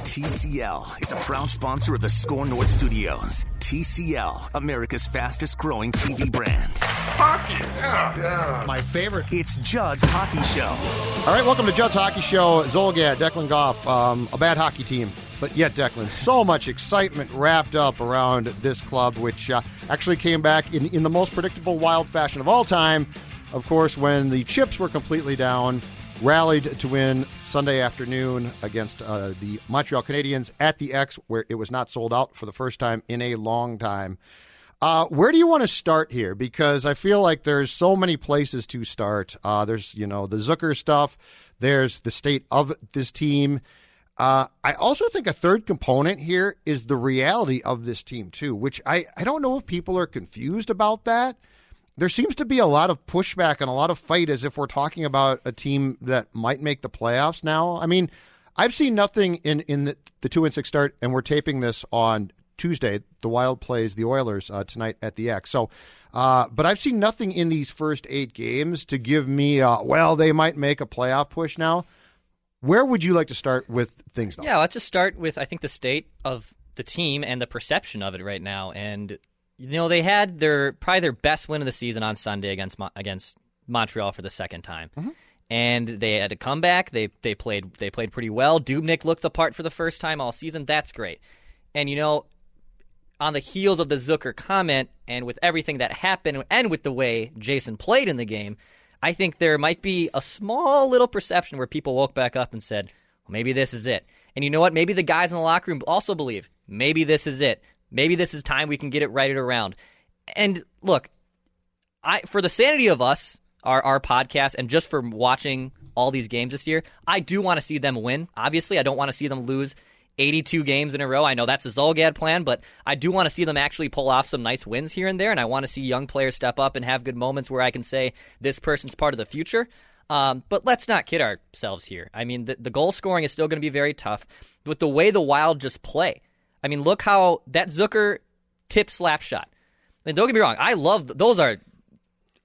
TCL is a proud sponsor of the SKOR North Studios. TCL, America's fastest growing TV brand. Hockey, yeah, yeah. My favorite. It's Judd's Hockey Show. All right, welcome to Judd's Hockey Show. Zulgad, Declan Goff, um, a bad hockey team. But yet, Declan, so much excitement wrapped up around this club, which uh, actually came back in, in the most predictable, wild fashion of all time. Of course, when the chips were completely down, rallied to win Sunday afternoon against uh, the Montreal Canadiens at the X, where it was not sold out for the first time in a long time. Uh, where do you want to start here? Because I feel like there's so many places to start. Uh, there's you know the Zucker stuff. There's the state of this team. Uh, I also think a third component here is the reality of this team too, which I, I don't know if people are confused about that there seems to be a lot of pushback and a lot of fight as if we're talking about a team that might make the playoffs now. I mean, I've seen nothing in, in the, two and six start, and we're taping this on Tuesday. The Wild plays the Oilers uh, tonight at the X. So, uh, but I've seen nothing in these first eight games to give me, uh, well, they might make a playoff push now. Where would you like to start with things? Though? Yeah, let's just start with I think the state of the team and the perception of it right now. And you know they had their probably their best win of the season on Sunday against against Montreal for the second time. Mm-hmm. And they had to come back. They they played they played pretty well. Dubnyk looked the part for the first time all season. That's great. And you know, on the heels of the Zucker comment, and with everything that happened, and with the way Jason played in the game, I think there might be a small little perception where people woke back up and said, well, maybe this is it. And you know what? Maybe the guys in the locker room also believe maybe this is it. Maybe this is time we can get it righted around. And look, I for the sanity of us, our our podcast, and just for watching all these games this year, I do want to see them win. Obviously, I don't want to see them lose 82 games in a row. I know that's a Zulgad plan, but I do want to see them actually pull off some nice wins here and there, and I want to see young players step up and have good moments where I can say this person's part of the future. Um, but let's not kid ourselves here. I mean, the, the goal scoring is still going to be very tough. With the way the Wild just play, I mean, look how that Zucker tip slap shot. Mean, don't get me wrong. I love those are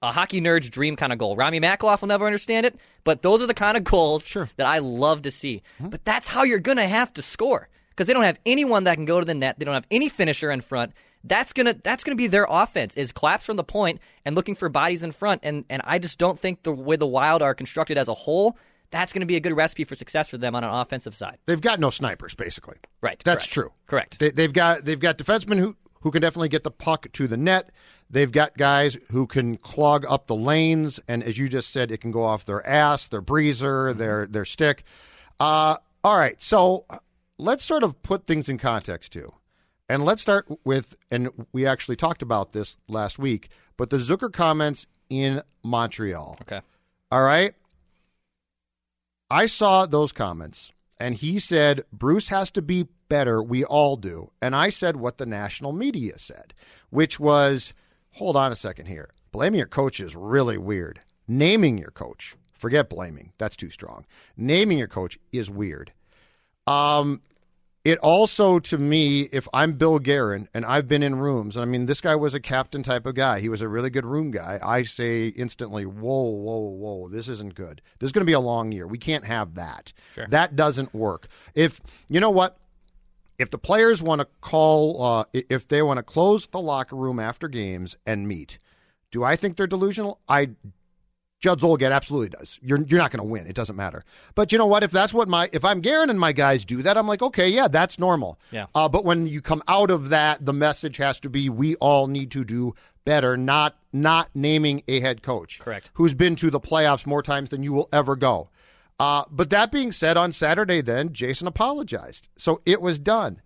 a hockey nerd's dream kind of goal. Rami Makloff will never understand it, but those are the kind of goals sure. that I love to see. Mm-hmm. But that's how you're going to have to score because they don't have anyone that can go to the net. They don't have any finisher in front. That's gonna that's gonna be their offense is claps from the point and looking for bodies in front. And and I just don't think the way the Wild are constructed as a whole that's going to be a good recipe for success for them on an offensive side. They've got no snipers, basically. Right. That's correct. true. Correct. They, have got they've got defensemen who who can definitely get the puck to the net. They've got guys who can clog up the lanes, and as you just said, it can go off their ass, their breezer, mm-hmm. their their stick. Uh, all right, so let's sort of put things in context too, and let's start with, and we actually talked about this last week, but the Zucker comments in Montreal. Okay. All right. I saw those comments, and he said, Bruce has to be better. We all do. And I said what the national media said, which was, hold on a second here. Blaming your coach is really weird. Naming your coach, forget blaming, that's too strong. Naming your coach is weird. Um, it also to me if i'm bill guerin and i've been in rooms and i mean this guy was a captain type of guy. He was a really good room guy. I say instantly whoa whoa whoa this isn't good. This is going to be a long year. We can't have that. Sure. that doesn't work. If you know what? If the players want to call uh, if they want to close the locker room after games and meet do i think they're delusional? I Judd Zulgad absolutely does. You're you're not going to win. It doesn't matter. But you know what? If that's what my if I'm Guerin and my guys do that, I'm like, okay, yeah, that's normal. Yeah. Uh, but when you come out of that, the message has to be we all need to do better. Not not naming a head coach. Correct. Who's been to the playoffs more times than you will ever go. Uh, but that being said, on Saturday, then Jason apologized, so it was done.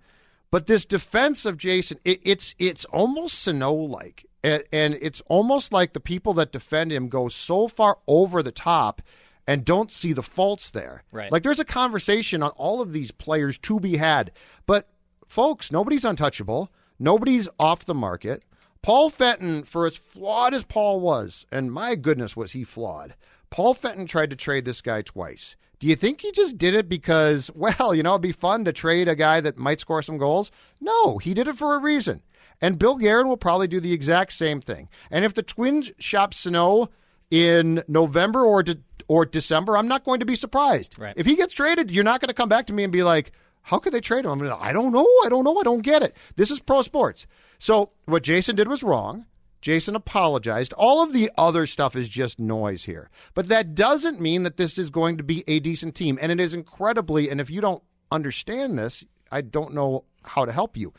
But this defense of Jason, it, it's it's almost Sano like and, and it's almost like the people that defend him go so far over the top and don't see the faults there. Right. Like there's a conversation on all of these players to be had. But folks, nobody's untouchable. Nobody's off the market. Paul Fenton, for as flawed as Paul was, and my goodness was he flawed, Paul Fenton tried to trade this guy twice. Do you think he just did it because, well, you know, it'd be fun to trade a guy that might score some goals? No, he did it for a reason. And Bill Guerin will probably do the exact same thing. And if the Twins shop Sano in November or de- or December, I'm not going to be surprised. Right. If he gets traded, you're not going to come back to me and be like, "How could they trade him?" I'm going to, I don't know. I don't know. I don't get it. This is pro sports. So what Jason did was wrong. Jason apologized. All of the other stuff is just noise here. But that doesn't mean that this is going to be a decent team. And it is incredibly, and if you don't understand this, I don't know how to help you.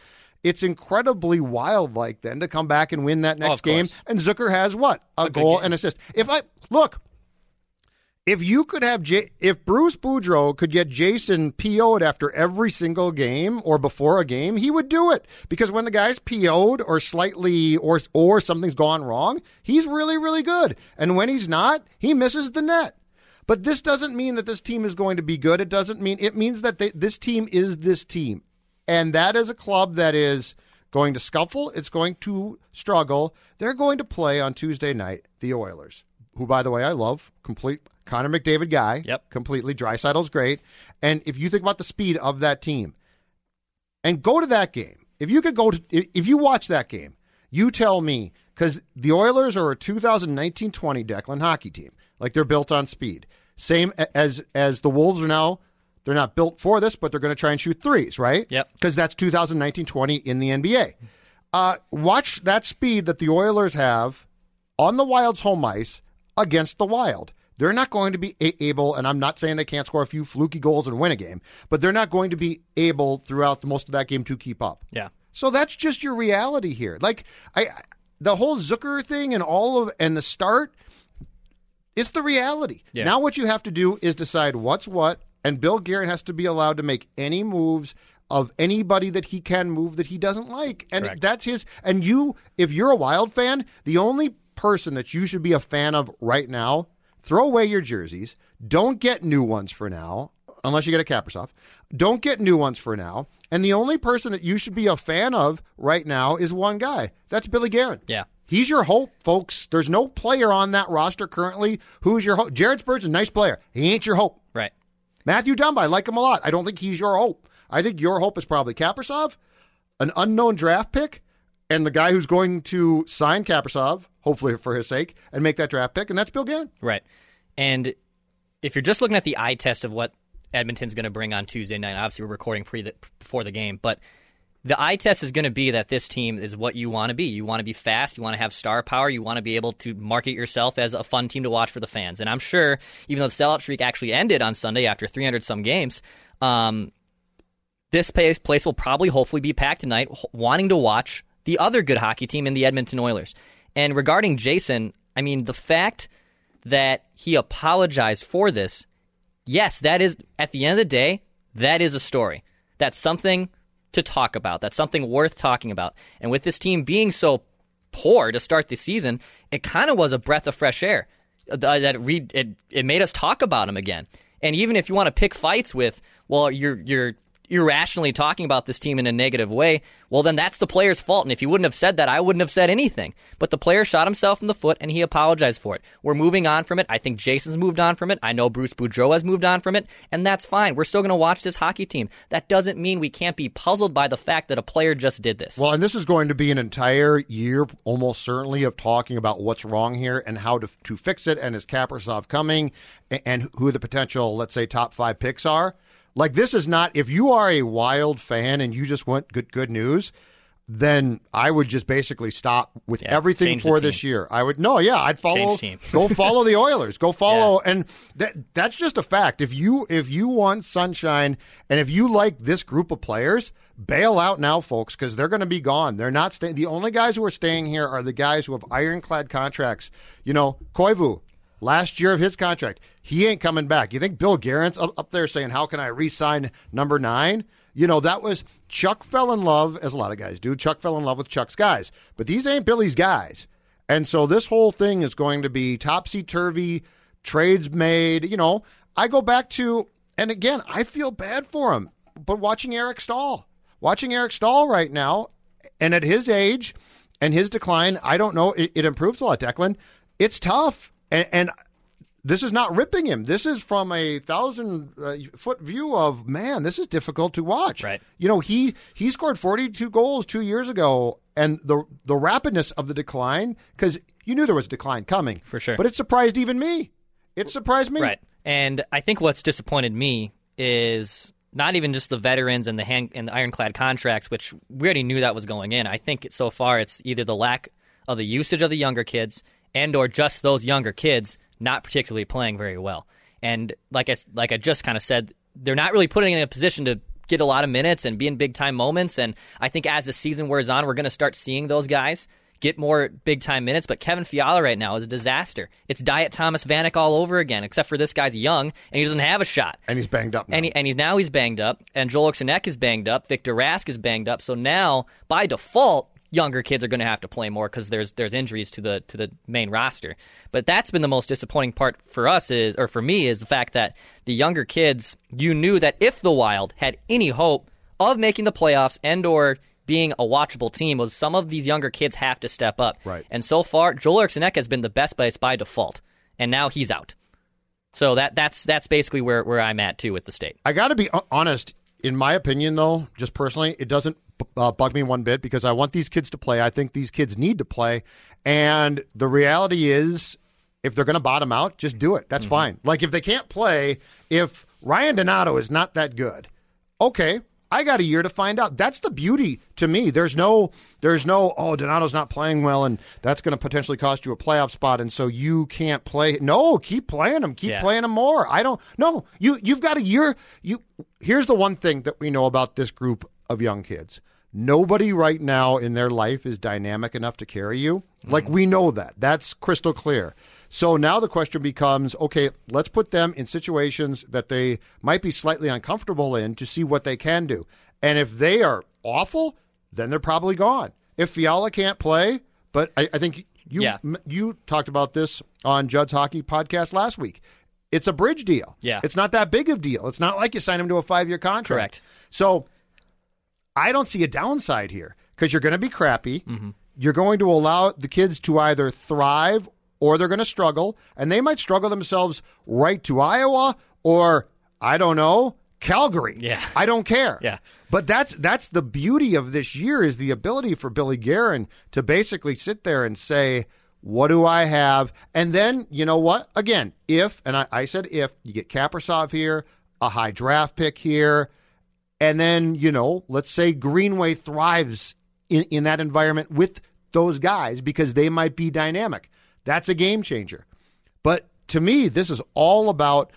It's incredibly wild like then to come back and win that next Oh, game. And Zucker has what? A, goal and assist. If I look, if you could have J- if Bruce Boudreau could get Jason PO'd after every single game or before a game, he would do it because when the guy's PO'd or slightly or or something's gone wrong, he's really really good, and when he's not, he misses the net. But this doesn't mean that this team is going to be good. It doesn't mean it means that they, this team is this team, and that is a club that is going to scuffle. It's going to struggle. They're going to play on Tuesday night the Oilers, who, by the way, I love. Complete Connor McDavid guy. Yep. Completely. Draisaitl's great. And if you think about the speed of that team, and go to that game, if you could go to, if you watch that game, you tell me because the Oilers are a 2019-20 Declan hockey team. Like they're built on speed. Same as as the Wolves are now. They're not built for this, but they're going to try and shoot threes, right? Yep. Because that's 2019-20 in the NBA. Uh, watch that speed that the Oilers have on the Wild's home ice against the Wild. They're not going to be able, and I'm not saying they can't score a few fluky goals and win a game, but they're not going to be able throughout the most of that game to keep up. Yeah. So that's just your reality here. Like I, I- the whole Zucker thing and all of and the start, it's the reality. Yeah. Now what you have to do is decide what's what, and Bill Guerin has to be allowed to make any moves of anybody that he can move that he doesn't like, and Correct. that's his. And you, if you're a Wild fan, the only person that you should be a fan of right now, throw away your jerseys. Don't get new ones for now, unless you get a Kaprizov. Don't get new ones for now. And the only person that you should be a fan of right now is one guy. That's Billy Guerin. Yeah. He's your hope, folks. There's no player on that roster currently who's your hope. Jared Spurgeon, nice player. He ain't your hope. Right. Mathew Dumba, I like him a lot. I don't think he's your hope. I think your hope is probably Kaprizov, an unknown draft pick, and the guy who's going to sign Kaprizov, hopefully for his sake, and make that draft pick, and that's Bill Guerin. Right. And if you're just looking at the eye test of what Edmonton's going to bring on Tuesday night, obviously we're recording pre the, before the game, but the eye test is going to be that this team is what you want to be. You want to be fast. You want to have star power. You want to be able to market yourself as a fun team to watch for the fans. And I'm sure, even though the sellout streak actually ended on Sunday after 300 some games, um, this place, place will probably hopefully be packed tonight, wanting to watch the other good hockey team in the Edmonton Oilers. And regarding Jason, I mean, the fact that he apologized for this, yes, that is, at the end of the day, that is a story. That's something to talk about. That's something worth talking about. And with this team being so poor to start the season, it kind of was a breath of fresh air uh, that re- it, it made us talk about him again. And even if you want to pick fights with, well, you're you're irrationally talking about this team in a negative way, well, then that's the player's fault. And if you wouldn't have said that, I wouldn't have said anything. But the player shot himself in the foot and he apologized for it. We're moving on from it. I think Jason's moved on from it. I know Bruce Boudreau has moved on from it. And that's fine. We're still going to watch this hockey team. That doesn't mean we can't be puzzled by the fact that a player just did this. Well, and this is going to be an entire year, almost certainly, of talking about what's wrong here and how to, to fix it, and is Kaprizov coming, and, and who the potential, let's say, top five picks are. Like, this is not, if you are a wild fan and you just want good, good news, then I would just basically stop with Yeah, everything for this year. I would, no, yeah, I'd follow, go follow the Oilers. Go follow, and that that's just a fact. If you if you want sunshine, and if you like this group of players, bail out now, folks, because they're going to be gone. They're not staying. The only guys who are staying here are the guys who have ironclad contracts. You know, Koivu, last year of his contract, he ain't coming back. You think Bill Guerin's up, up there saying, "How can I re-sign number nine? You know, that was Chuck fell in love, as a lot of guys do. Chuck fell in love with Chuck's guys, but these ain't Billy's guys. And so this whole thing is going to be topsy turvy trades made. You know, I go back to, and again, I feel bad for him, but watching Eric Staal, watching Eric Staal right now, and at his age and his decline, I don't know, it, it improves a lot, Declan. It's tough. And, and this is not ripping him. This is from a thousand uh, foot view of man. This is difficult to watch. Right. You know he he scored forty two goals two years ago, and the the rapidness of the decline because you knew there was a decline coming For sure. But it surprised even me. It surprised me. Right. And I think what's disappointed me is not even just the veterans and the hand and the ironclad contracts, which we already knew that was going in. I think so far it's either the lack of the usage of the younger kids and or just those younger kids not particularly playing very well. And like I like I just kind of said, they're not really putting in a position to get a lot of minutes and be in big time moments. And I think as the season wears on, we're going to start seeing those guys get more big time minutes. But Kevin Fiala right now is a disaster. It's Diet Thomas Vanek all over again, except for this guy's young and he doesn't have a shot. And he's banged up now. And, he, and he's now he's banged up, and Joel Eriksson is banged up. Victor Rask is banged up. So now, by default, younger kids are going to have to play more because there's there's injuries to the to the main roster. But that's been the most disappointing part for us is or for me is the fact that the younger kids you knew that if the Wild had any hope of making the playoffs and or being a watchable team was some of these younger kids have to step up. Right. And so far, Joel Eriksson has been the best place by default, and now he's out. So that that's that's basically where, where I'm at too with the state. I got to be honest. In my opinion, though, just personally, it doesn't uh, bug me one bit because I want these kids to play. I think these kids need to play, and the reality is, if they're going to bottom out, just do it. That's mm-hmm. fine. Like if they can't play, if Ryan Donato is not that good, okay, I got a year to find out. That's the beauty to me. There's no, there's no, oh, Donato's not playing well, and that's going to potentially cost you a playoff spot, and so you can't play. No, keep playing him. Keep yeah. playing him more. I don't. No, you you've got a year. You here's the one thing that we know about this group of young kids. Nobody right now in their life is dynamic enough to carry you. Mm-hmm. Like we know that. That's crystal clear. So now the question becomes okay, let's put them in situations that they might be slightly uncomfortable in to see what they can do. And if they are awful, then they're probably gone. If Fiala can't play, but I, I think you yeah. you talked about this on Judd's Hockey podcast last week. It's a bridge deal. Yeah. It's not that big of deal. It's not like you sign him to a five year contract. Correct. So I don't see a downside here because you're going to be crappy. Mm-hmm. You're going to allow the kids to either thrive or they're going to struggle, and they might struggle themselves right to Iowa or I don't know Calgary. Yeah, I don't care. Yeah, but that's that's the beauty of this year is the ability for Billy Guerin to basically sit there and say, "What do I have?" And then you know what? Again, if and I, I said if you get Kaprizov here, a high draft pick here, and then you know, let's say Greenway thrives in in that environment with those guys because they might be dynamic. That's a game changer. But to me, this is all about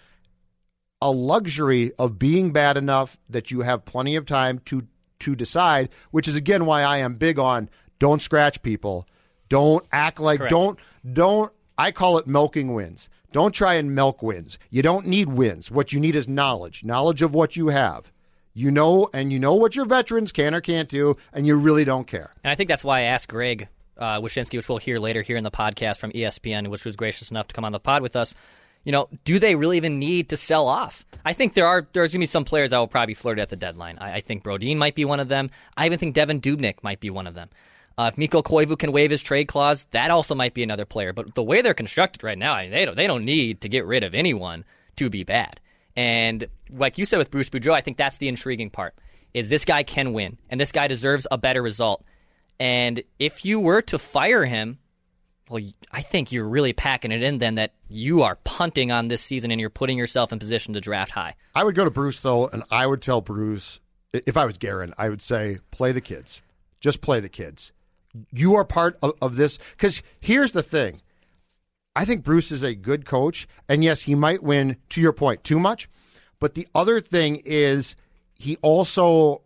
a luxury of being bad enough that you have plenty of time to to decide, which is again why I am big on don't scratch people. Don't act like Correct. don't don't I call it milking wins. Don't try and milk wins. You don't need wins. What you need is knowledge. Knowledge of what you have. You know and you know what your veterans can or can't do and you really don't care. And I think that's why I asked Greg uh, Wyshynski, which we'll hear later here in the podcast from ESPN, which was gracious enough to come on the pod with us. You know, do they really even need to sell off? I think there are there's gonna be some players that will probably flirt at the deadline. I, I think Brodin might be one of them. I even think Devan Dubnyk might be one of them. Uh, if Mikko Koivu can waive his trade clause, that also might be another player. But the way they're constructed right now, I mean, they don't they don't need to get rid of anyone to be bad. And like you said with Bruce Boudreau, I think that's the intriguing part. Is this guy can win, and this guy deserves a better result. And if you were to fire him, well, I think you're really packing it in then that you are punting on this season and you're putting yourself in position to draft high. I would go to Bruce, though, and I would tell Bruce, if I was Guerin, I would say, play the kids. Just play the kids. You are part of, of this. Because here's the thing I think Bruce is a good coach. And yes, he might win, to your point, too much. But the other thing is, he also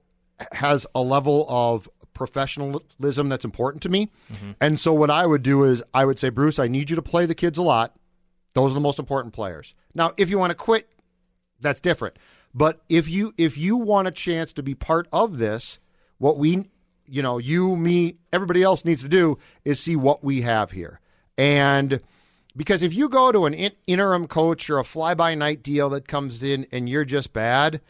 has a level of professionalism that's important to me. Mm-hmm. And so what I would do is I would say, Bruce, I need you to play the kids a lot. Those are the most important players. Now, if you want to quit, that's different. But if you if you want a chance to be part of this, what we you know, you, me, everybody else needs to do is see what we have here. And Because if you go to an in- interim coach or a fly by night deal that comes in and you're just bad,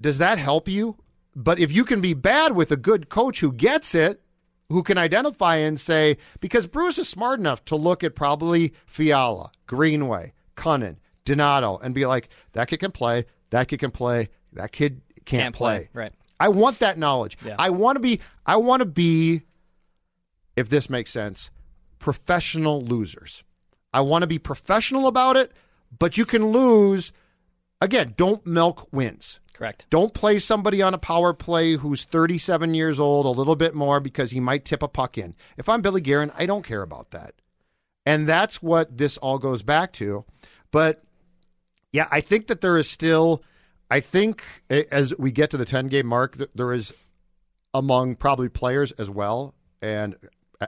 does that help you? But if you can be bad with a good coach who gets it, who can identify and say, because Bruce is smart enough to look at probably Fiala, Greenway, Kunin, Donato, and be like, that kid can play, that kid can play, that kid can't, Can't play, right. I want that knowledge. Yeah. I want to be. I want to be. If this makes sense, professional losers. I want to be professional about it, but you can lose. Again, don't milk wins. Correct. Don't play somebody on a power play who's 37 years old a little bit more because he might tip a puck in. If I'm Billy Guerin, I don't care about that. And that's what this all goes back to. But yeah, I think that there is still, I think as we get to the 10 game mark, there is among probably players as well, and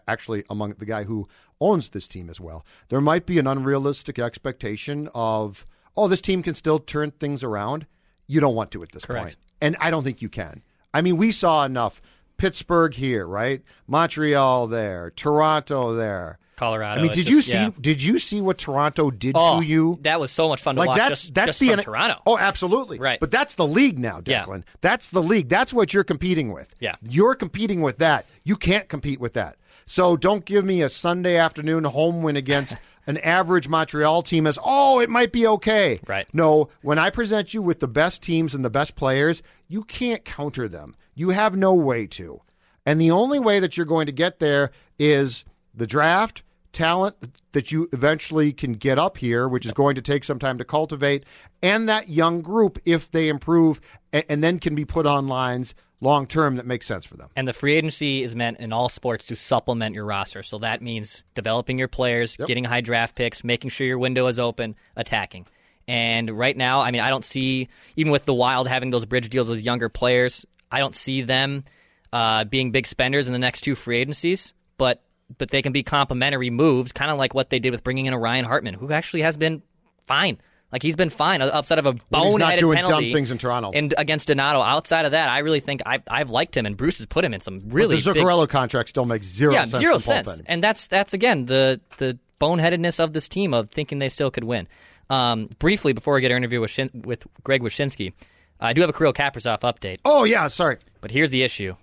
actually among the guy who owns this team as well, there might be an unrealistic expectation of, oh, this team can still turn things around. You don't want to at this Correct. point. And I don't think you can. I mean, we saw enough. Pittsburgh here, right? Montreal there, Toronto there. Colorado. I mean, did just- you see? yeah. Did you see what Toronto did Oh, to you? that was so much fun to like watch. that's just, that's just the Toronto. Oh, absolutely. Right. But that's the league now, Yeah. Declan. That's the league. That's what you're competing with. Yeah. You're competing with that. You can't compete with that. So don't give me a Sunday afternoon home win against an average Montreal team as oh, it might be okay. Right. No, when I present you with the best teams and the best players, you can't counter them. You have no way to. And the only way that you're going to get there is the draft, talent that you eventually can get up here, which is going to take some time to cultivate, and that young group if they improve and, and then can be put on lines long term that makes sense for them. And the free agency is meant in all sports to supplement your roster. So that means developing your players, getting high draft picks, making sure your window is open, attacking. And right now, I mean, I don't see, even with the Wild having those bridge deals as younger players, I don't see them uh, being big spenders in the next two free agencies. But but they can be complementary moves, kind of like what they did with bringing in a Ryan Hartman, who actually has been fine. Like he's been fine outside of a When he's not boneheaded doing dumb things in Toronto. and against Donato. Outside of that, I really think I've, I've liked him, and Bruce has put him in some really but the big Zuccarello contract still makes zero yeah, sense. zero sense. And that's that's again the the boneheadedness of this team of thinking they still could win. Um, briefly, before we get our interview with Shin, with Greg Wyshynski, I do have a Kirill Kaprizov update, Oh yeah, sorry. but here's the issue.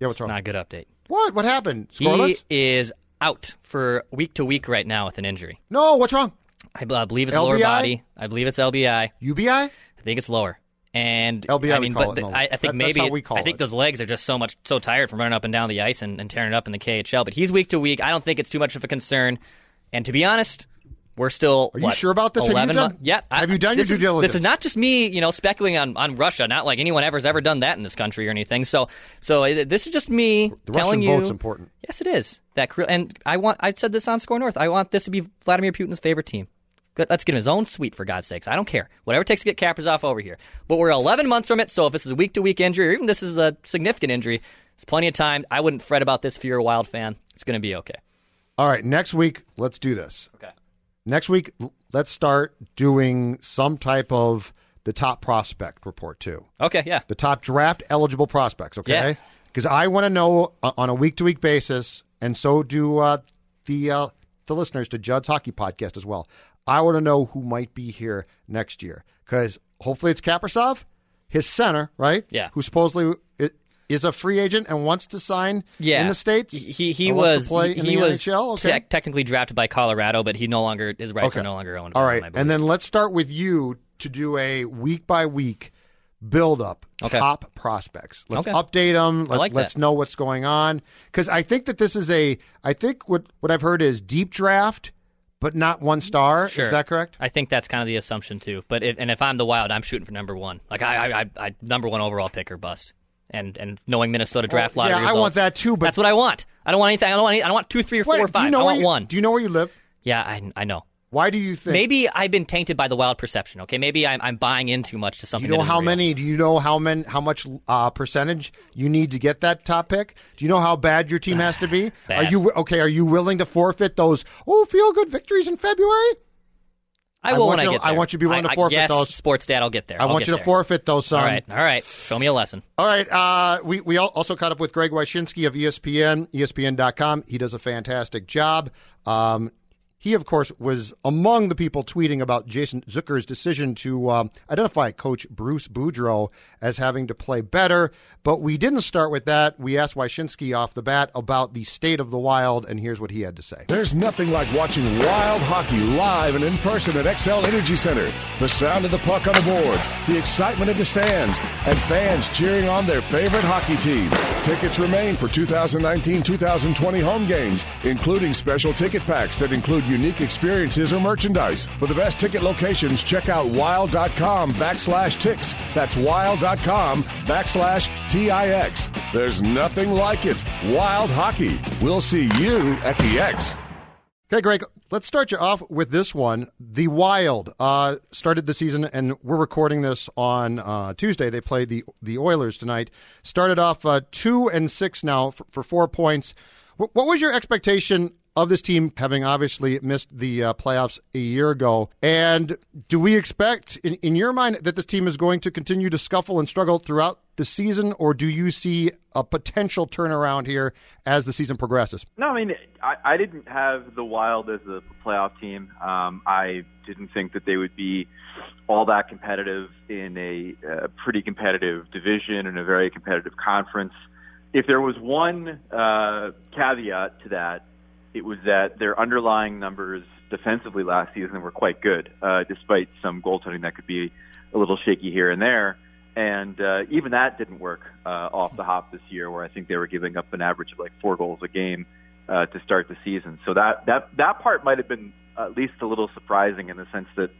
Yeah, what's wrong? Not a good update. What? What happened? Scoreless? He is out for week to week right now with an injury. no, what's wrong? I I believe it's lower body. I believe it's LBI. UBI? I think it's lower. And LBI I mean, but it th- I, I think that's maybe call I think it. those legs are just so much so tired from running up and down the ice and, and tearing it up in the KHL. But he's week to week. I don't think it's too much of a concern. And to be honest, we're still. Are you what, sure about this? Have you 11 done- yeah. I- have you done your is- due diligence? This is not just me, you know, speculating on, on Russia. Not like anyone ever's ever done that in this country or anything. So, so this is just me The telling Russian you. vote's important. Yes, it is. That and I want. I said this on SKOR North. I want this to be Vladimir Putin's favorite team. Let's get him his own suite for God's sakes. I don't care. Whatever it takes to get Kaprizov over here. But we're 11 months from it, so if this is a week to week injury, or even this is a significant injury, it's plenty of time. I wouldn't fret about this if you're a Wild fan. It's going to be okay. All right, next week, let's do this. Okay. Next week, let's start doing some type of the top prospect report too. Okay. Yeah. The top draft eligible prospects, Yeah. okay? Because I want to know uh, on a week to week basis, and so do uh, the uh, the listeners to Judd's Hockey Podcast as well. I want to know who might be here next year because hopefully it's Kaprizov, his center, right? Yeah. Who supposedly is a free agent and wants to sign Yeah. in the states. He he was play he, in he the was NHL. Okay. te- technically drafted by Colorado, but he no longer his rights Okay. are no longer owned. All by him, right, I and then let's start with you to do a week by week build up Okay. top prospects. Let's Okay. update them. Let, like let's know what's going on because I think that this is a. I think what what I've heard is deep draft, but not one star. Sure. Is that correct? I think that's kind of the assumption too. But if, and if I'm the Wild, I'm shooting for number one. Like I, I, I, I number one overall pick or bust. And and knowing Minnesota oh, draft Well, lottery yeah, I want that too, but- that's what I want. I don't want anything. I don't want. Any, I don't want two, three, or four, Wait, or do five. you know I want you, one. Do you know where you live? yeah, I, I know. Why do you think? Maybe I've been tainted by the Wild perception. Okay, maybe I'm, I'm buying in too much to something. you know how real. many? Do you know how many? How much uh, percentage you need to get that top pick? Do you know how bad your team has to be? Are you okay? Are you willing to forfeit those? Oh, feel good victories in February. I I want when you I to- get I want you to be willing to I- I- forfeit yes, those. Sports dad, I'll get there. I I'll want you to there. forfeit those, son. All right, all right. Show me a lesson. All right. Uh, we we also caught up with Greg Wyshynski of ESPN, ESPN.com. He does a fantastic job. Um, he, of course, was among the people tweeting about Jason Zucker's decision to um, identify coach Bruce Boudreau as having to play better. But we didn't start with that. We asked Wyshynski off the bat about the state of the Wild, and here's what he had to say. There's nothing like watching Wild hockey live and in person at Xcel Energy Center. The sound of the puck on the boards, the excitement of the stands, and fans cheering on their favorite hockey team. Tickets remain for 2019-2020 home games, including special ticket packs that include unique experiences or merchandise. For the best ticket locations, check out wild.com backslash ticks. That's wild.com backslash T-I-X. There's nothing like it. Wild hockey. We'll see you at the X. Okay, Greg, let's start you off with this one. The Wild uh, started the season, and we're recording this on uh, Tuesday. They played the the Oilers tonight. Started off uh, two and six now for, for four points. what was your expectation of this team, having obviously missed the uh, playoffs a year ago. And do we expect, in, in your mind, that this team is going to continue to scuffle and struggle throughout the season, or do you see a potential turnaround here as the season progresses? No, I mean, I, I didn't have the Wild as a playoff team. Um, I didn't think that they would be all that competitive in a, a pretty competitive division and a very competitive conference. If there was one uh, caveat to that, it was that their underlying numbers defensively last season were quite good, uh, despite some goaltending that could be a little shaky here and there. And uh, even that didn't work uh, off the hop this year, where I think they were giving up an average of like four goals a game uh, to start the season. So that that that part might have been at least a little surprising in the sense that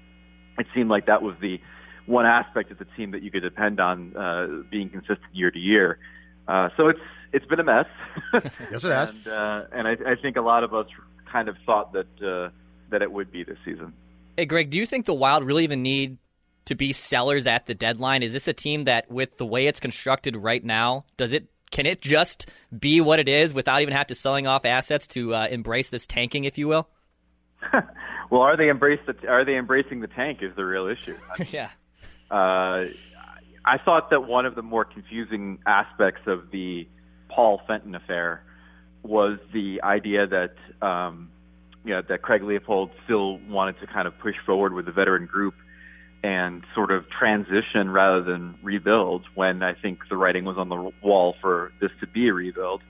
it seemed like that was the one aspect of the team that you could depend on uh, being consistent year to year. Uh, so it's it's been a mess. yes, it has. and, uh, and I, I think a lot of us kind of thought that uh, that it would be this season. Hey, Greg, do you think the Wild really even need to be sellers at the deadline? Is this a team that, with the way it's constructed right now, does it can it just be what it is without even have to selling off assets to uh, embrace this tanking, if you will? well, are they embrace the, are they embracing the tank? Is the real issue? yeah. Uh, I thought that one of the more confusing aspects of the Paul Fenton affair was the idea that um, you know that Craig Leopold still wanted to kind of push forward with the veteran group and sort of transition rather than rebuild when I think the writing was on the wall for this to be a rebuild.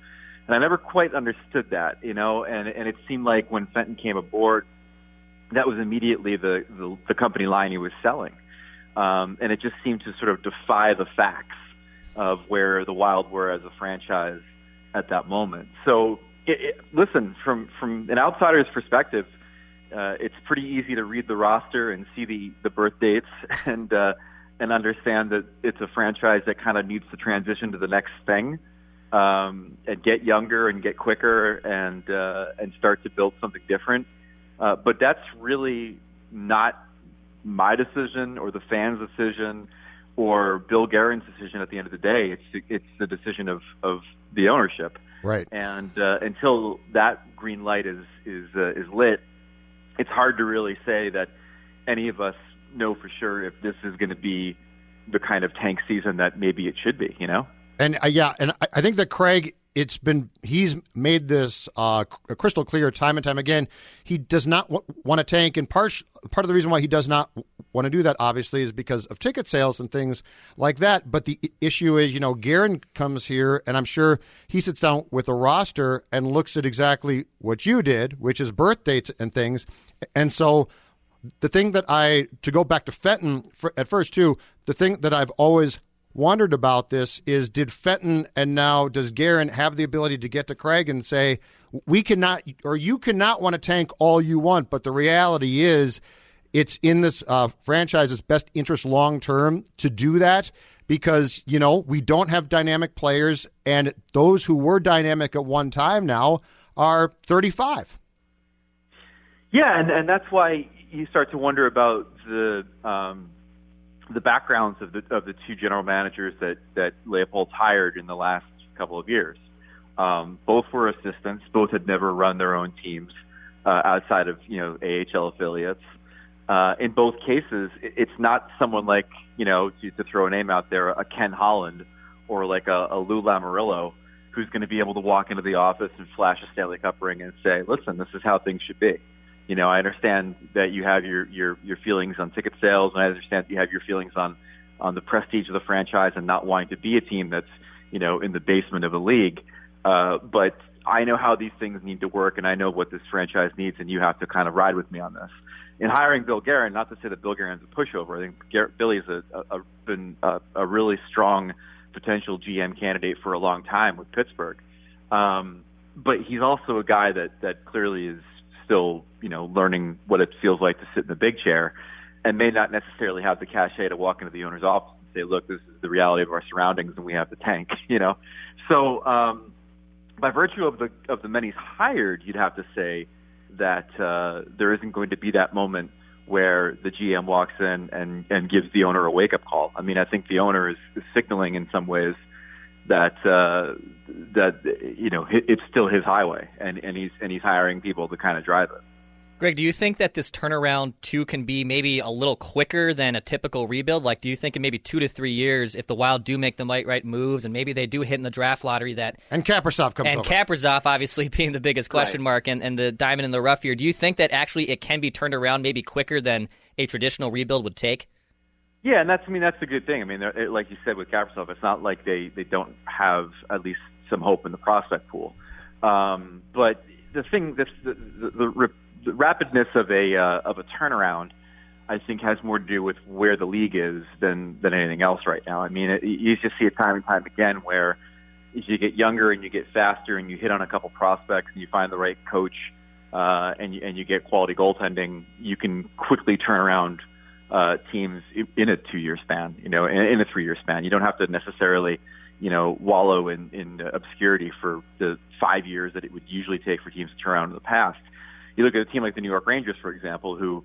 And I never quite understood that, you know, and and it seemed like when Fenton came aboard that was immediately the the, the company line he was selling. Um, and it just seemed to sort of defy the facts of where the Wild were as a franchise at that moment. So, it, it, listen, from from an outsider's perspective, uh, it's pretty easy to read the roster and see the the birth dates and uh, and understand that it's a franchise that kind of needs to transition to the next thing um, and get younger and get quicker and uh, and start to build something different. Uh, but that's really not my decision or the fans' decision or Bill Guerin's decision at the end of the day. It's it's the decision of of the ownership. Right. And uh, until that green light is is uh, is lit, it's hard to really say that any of us know for sure if this is going to be the kind of tank season that maybe it should be. You know. And uh, yeah, and I, I think that Craig it's been he's made this uh, crystal clear time and time again. He does not w- want to tank, and part part of the reason why he does not want to do that, obviously, is because of ticket sales and things like that. But the issue is, you know, Guerin comes here, and I'm sure he sits down with a roster and looks at exactly what you did, which is birth dates and things, and so. The thing that I, to go back to Fenton for, at first too, the thing that I've always wondered about this is did Fenton and now does Guerin have the ability to get to Craig and say, we cannot, or you cannot want to tank all you want, but the reality is it's in this uh, franchise's best interest long term to do that because, you know, we don't have dynamic players, and those who were dynamic at one time now are 35. Yeah, and, and that's why you start to wonder about the. Um, the backgrounds of the of the two general managers that that Leopold's hired in the last couple of years. Um, both were assistants. Both had never run their own teams uh, outside of you know AHL affiliates. Uh, in both cases, it's not someone like you know to, to throw a name out there, a Ken Holland or like a, a Lou Lamoriello, who's going to be able to walk into the office and flash a Stanley Cup ring and say, "Listen, this is how things should be." You know, I understand that you have your your your feelings on ticket sales, and I understand that you have your feelings on on the prestige of the franchise and not wanting to be a team that's you know in the basement of a league. Uh, but I know how these things need to work, and I know what this franchise needs, and you have to kind of ride with me on this. In hiring Bill Guerin, not to say that Bill Guerin's a pushover. I think Gar- Billy's a, a, a been a, a really strong potential GM candidate for a long time with Pittsburgh. Um, but he's also a guy that that clearly is still you know learning what it feels like to sit in the big chair, and may not necessarily have the cachet to walk into the owner's office and say, "Look, this is the reality of our surroundings, and we have the tank." You know, so um, by virtue of the of the he's hired, you'd have to say that uh, there isn't going to be that moment where the GM walks in and and gives the owner a wake up call. I mean, I think the owner is, is signaling in some ways that uh, that you know it's still his highway, and and he's and he's hiring people to kind of drive it. Greg, do you think that this turnaround too can be maybe a little quicker than a typical rebuild? Like, do you think in maybe two to three years, if the Wild do make the right right moves and maybe they do hit in the draft lottery, that and Kaprizov comes and over. Kaprizov obviously being the biggest question Right. mark and, and the diamond in the rough here, do you think that actually it can be turned around maybe quicker than a traditional rebuild would take? Yeah, and that's I mean that's a good thing. I mean, it, like you said with Kaprizov, it's not like they they don't have at least some hope in the prospect pool. Um, but the thing, this, the, the, the, the rapidness of a uh, of a turnaround, I think, has more to do with where the league is than than anything else right now. I mean, it, you just see it time and time again where as you get younger and you get faster and you hit on a couple prospects and you find the right coach uh, and you, and you get quality goaltending, you can quickly turn around uh, teams in a two-year span, you know, in, in a three-year span. You don't have to necessarily, you know, wallow in, in obscurity for the five years that it would usually take for teams to turn around in the past. You look at a team like the New York Rangers, for example, who,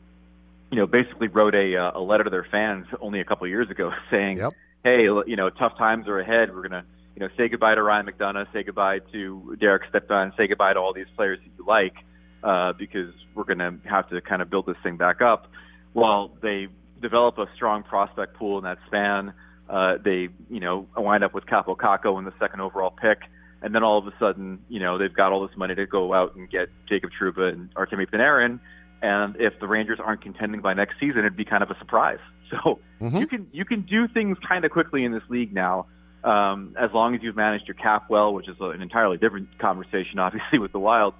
you know, basically wrote a, uh, a letter to their fans only a couple of years ago saying, Yep. hey, you know, tough times are ahead. We're going to, you know, say goodbye to Ryan McDonagh, say goodbye to Derek Stepan, say goodbye to all these players that you like, uh, because we're going to have to kind of build this thing back up. Well, they develop a strong prospect pool in that span. Uh, they, you know, wind up with Kaapo Kakko in the second overall pick. And then all of a sudden, you know, they've got all this money to go out and get Jacob Trouba and Artemi Panarin. And if the Rangers aren't contending by next season, it'd be kind of a surprise. So Mhm. you can you can do things kind of quickly in this league now, um, as long as you've managed your cap well, which is an entirely different conversation, obviously, with the Wild,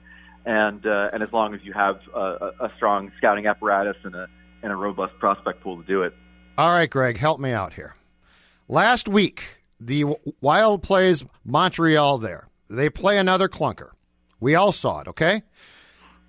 and uh, and as long as you have a, a a strong scouting apparatus and a and a robust prospect pool to do it. All right, Greg, help me out here. Last week, the Wild plays Montreal there. They play another clunker. We all saw it, okay?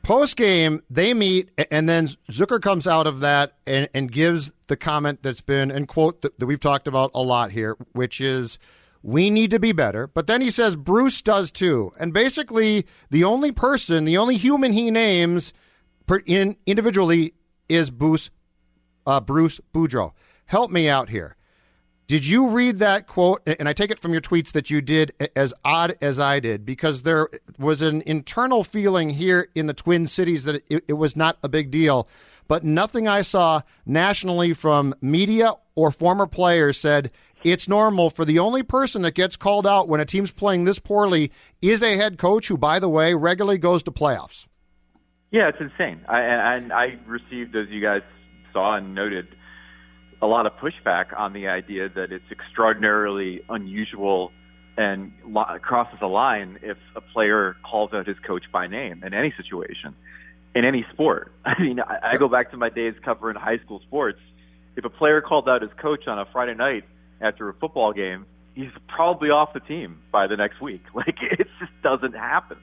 Post game, they meet, and then Zucker comes out of that and, and gives the comment that's been, and quote that, that we've talked about a lot here, which is, we need to be better. But then he says Bruce does too. And basically, the only person, the only human he names in, individually is Bruce, uh, Bruce Boudreau. Help me out here. Did you read that quote? And I take it from your tweets that you did as odd as I did, because there was an internal feeling here in the Twin Cities that it, it was not a big deal. But nothing I saw nationally from media or former players said it's normal for the only person that gets called out when a team's playing this poorly is a head coach who, by the way, regularly goes to playoffs. Yeah, it's insane. I, and I received, as you guys saw and noted, a lot of pushback on the idea that it's extraordinarily unusual and crosses a line if a player calls out his coach by name in any situation, in any sport. I mean, I, I go back to my days covering high school sports. If a player called out his coach on a Friday night after a football game, he's probably off the team by the next week. Like it just doesn't happen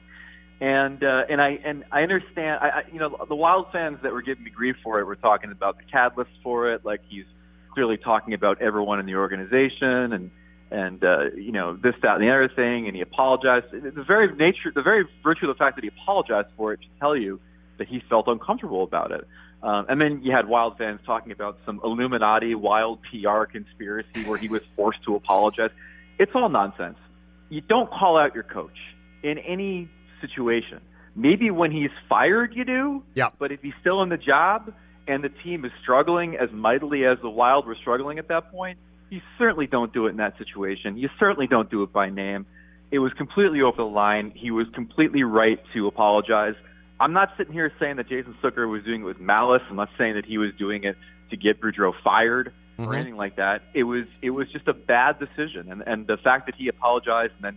and uh, and I and I understand. I, I you know the Wild fans that were giving me grief for it were talking about the catalyst for it, like he's clearly talking about everyone in the organization and and uh, you know this that and the other thing, and he apologized. The very nature, the very virtue of the fact that he apologized for it should tell you that he felt uncomfortable about it. Um, and then you had Wild fans talking about some Illuminati Wild PR conspiracy where he was forced to apologize. It's all nonsense. You don't call out your coach in any situation. Maybe when he's fired, you do. Yeah. But if he's still in the job and the team is struggling as mightily as the Wild were struggling at that point, you certainly don't do it in that situation. You certainly don't do it by name. It was completely over the line. He was completely right to apologize. I'm not sitting here saying that Jason Zucker was doing it with malice. I'm not saying that he was doing it to get Boudreau fired or mm-hmm. anything like that. It was it was just a bad decision, and and the fact that he apologized and then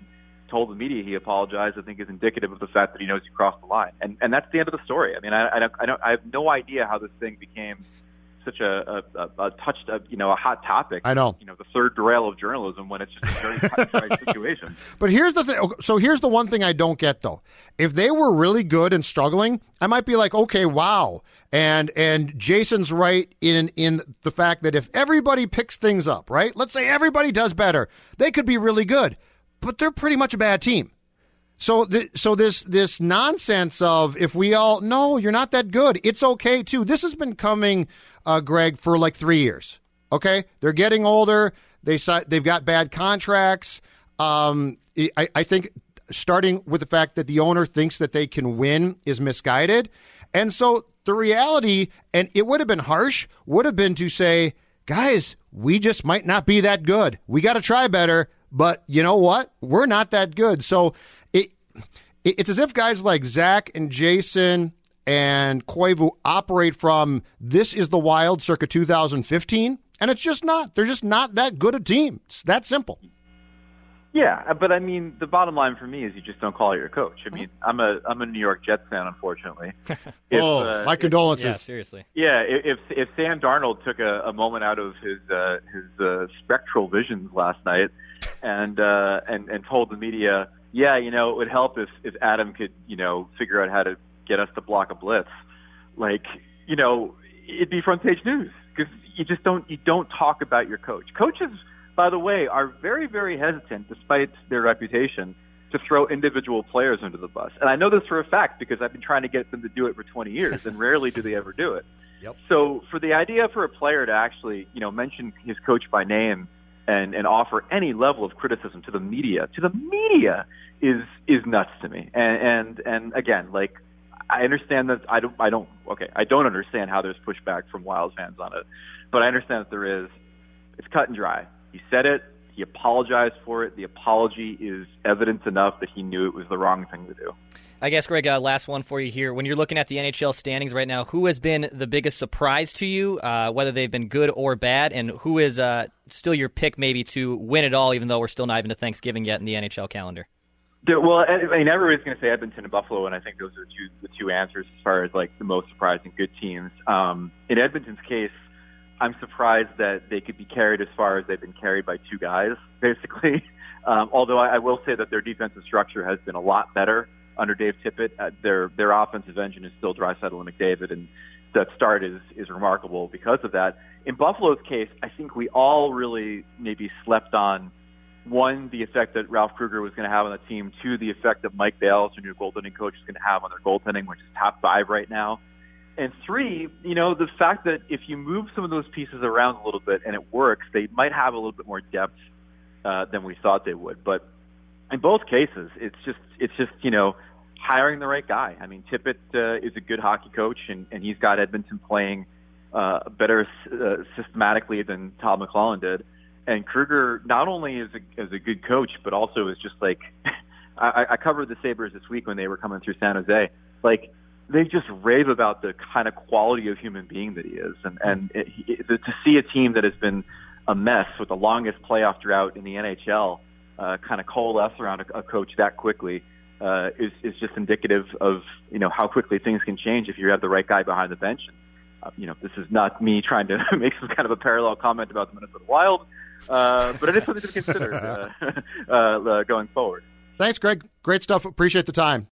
told the media he apologized, I think, is indicative of the fact that he knows he crossed the line, and and that's the end of the story. I mean, I I don't I, don't, I have no idea how this thing became such a a, a, a touched a, you know a hot topic. I know. you know the third derail of journalism when it's just a very dry situation. But here's the thing. So here's the one thing I don't get though. If they were really good and struggling, I might be like, okay, wow. And and Jason's right in in the fact that if everybody picks things up, right? Let's say everybody does better, they could be really good. But they're pretty much a bad team. So, th- so this this nonsense of if we all no, you're not that good. It's okay too. This has been coming, uh, Greg, for like three years. Okay, they're getting older. They they've got bad contracts. Um, I, I think starting with the fact that the owner thinks that they can win is misguided, and so the reality, and it would have been harsh, would have been to say, guys, we just might not be that good. We got to try better. But you know what? We're not that good. So it, it it's as if guys like Zach and Jason and Koivu operate from this is the wild circa 2015, and it's just not. They're just not that good a team. It's that simple. Yeah, but I mean, the bottom line for me is you just don't call it your coach. I mean, I'm a I'm a New York Jets fan, unfortunately. If, oh, uh, my if- condolences. Yeah, seriously. Yeah, if if Sam Darnold took a, a moment out of his uh, his uh, spectral visions last night and uh, and and told the media, yeah, you know, it would help if if Adam could you know figure out how to get us to block a blitz, like you know, it'd be front page news because you just don't you don't talk about your coach. Coaches, by the way, are very very hesitant, despite their reputation. To throw individual players under the bus, and I know this for a fact because I've been trying to get them to do it for 20 years, and rarely do they ever do it. So for the idea for a player to actually, you know, mention his coach by name and, and offer any level of criticism to the media, to the media is is nuts to me. And and, and again, like I understand that I don't I don't okay, I don't understand how there's pushback from Wild fans on it. But I understand that there is. It's cut and dry. He said it, he apologized for it. The apology is evidence enough that he knew it was the wrong thing to do. I guess, Greg, uh, last one for you here. When you're looking at the NHL standings right now, who has been the biggest surprise to you, uh, whether they've been good or bad, and who is uh, still your pick maybe to win it all, even though we're still not even to Thanksgiving yet in the NHL calendar? Well, I I mean, everybody's going to say Edmonton and Buffalo, and I think those are the two the two answers as far as like the most surprising good teams. Um, in Edmonton's case, I'm surprised that they could be carried as far as they've been carried by two guys, basically. Um, although I, I will say that their defensive structure has been a lot better under Dave Tippett. Uh, their their offensive engine is still Draisaitl and McDavid, and that start is is remarkable because of that. In Buffalo's case, I think we all really maybe slept on one, the effect that Ralph Krueger was going to have on the team. Two, the effect that Mike Bales, their new goaltending coach, is going to have on their goaltending, which is top five right now. And three, you know, the fact that if you move some of those pieces around a little bit and it works, they might have a little bit more depth uh, than we thought they would. But in both cases, it's just it's just you know hiring the right guy. I mean, Tippett uh, is a good hockey coach, and, and he's got Edmonton playing uh, better uh, systematically than Todd McLellan did. And Krueger not only is a, is a good coach, but also is just like I, I covered the Sabres this week when they were coming through San Jose. Like they just rave about the kind of quality of human being that he is, and and it, he, to see a team that has been a mess with the longest playoff drought in the NHL uh, kind of coalesce around a, a coach that quickly uh, is is just indicative of you know how quickly things can change if you have the right guy behind the bench. Uh, you know, this is not me trying to make some kind of a parallel comment about the Minnesota Wild, uh, but it is something to consider uh, uh, uh, going forward. Thanks, Greg. Great stuff. Appreciate the time.